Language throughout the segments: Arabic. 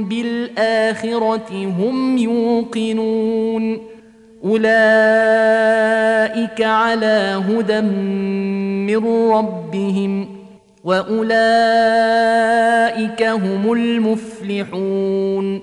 بالآخرة هم يوقنون. أولئك على هدى من ربهم وأولئك هم المفلحون.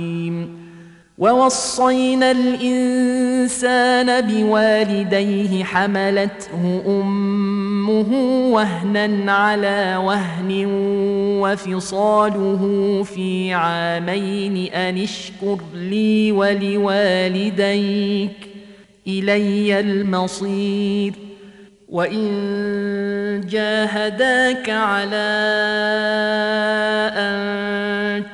ووصينا الإنسان بوالديه حملته أمه وهنا على وهن وفصاله في عامين أن اشكر لي ولوالديك إلي المصير. وإن جاهداك على أن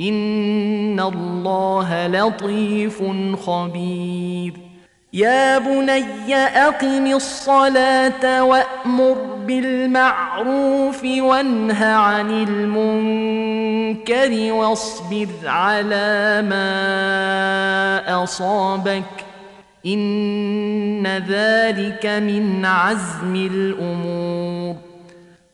ان الله لطيف خبير يا بني اقم الصلاه وامر بالمعروف وانه عن المنكر واصبر على ما اصابك ان ذلك من عزم الأمور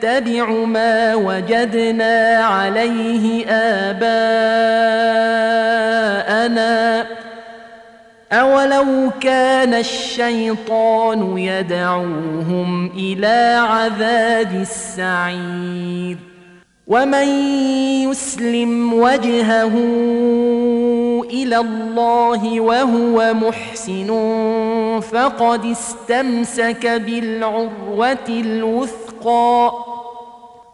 نتبع ما وجدنا عليه آباءنا. أولو كان الشيطان يدعوهم إلى عذاب السعير. ومن يسلم وجهه إلى الله وهو محسن فقد استمسك بالعروة الوثقى.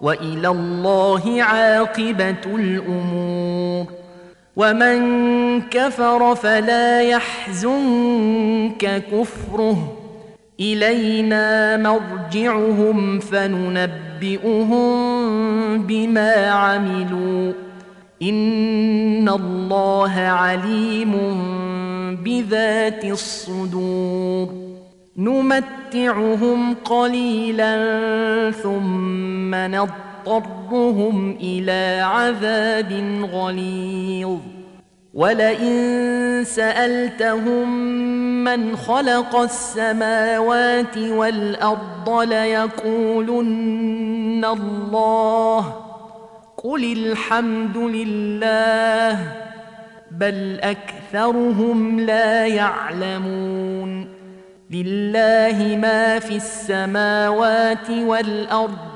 وإلى الله عاقبة الأمور. ومن كفر فلا يحزنك كفره. إلينا مرجعهم فننبئهم بما عملوا. إن الله عليم بذات الصدور. نمتعهم قليلا ثم نضطرهم إلى عذاب غليظ. ولئن سالتهم من خلق السماوات والارض ليقولن الله قل الحمد لله بل اكثرهم لا يعلمون. لله ما في السماوات والارض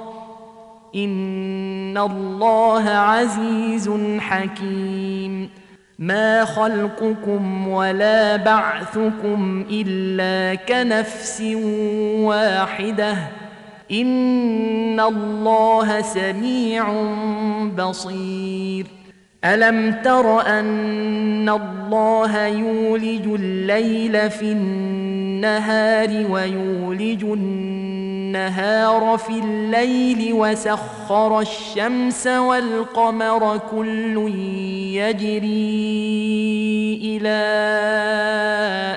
ان الله عزيز حكيم ما خلقكم ولا بعثكم الا كنفس واحدة ان الله سميع بصير الم تر ان الله يولج الليل في النهار ويولج النهار في الليل وسخر الشمس والقمر كل يجري إلى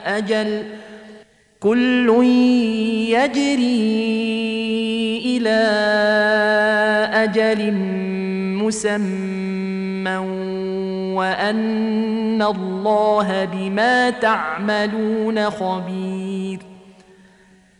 أجل كل يجري إلى أجل مسمى وأن الله بما تعملون خبير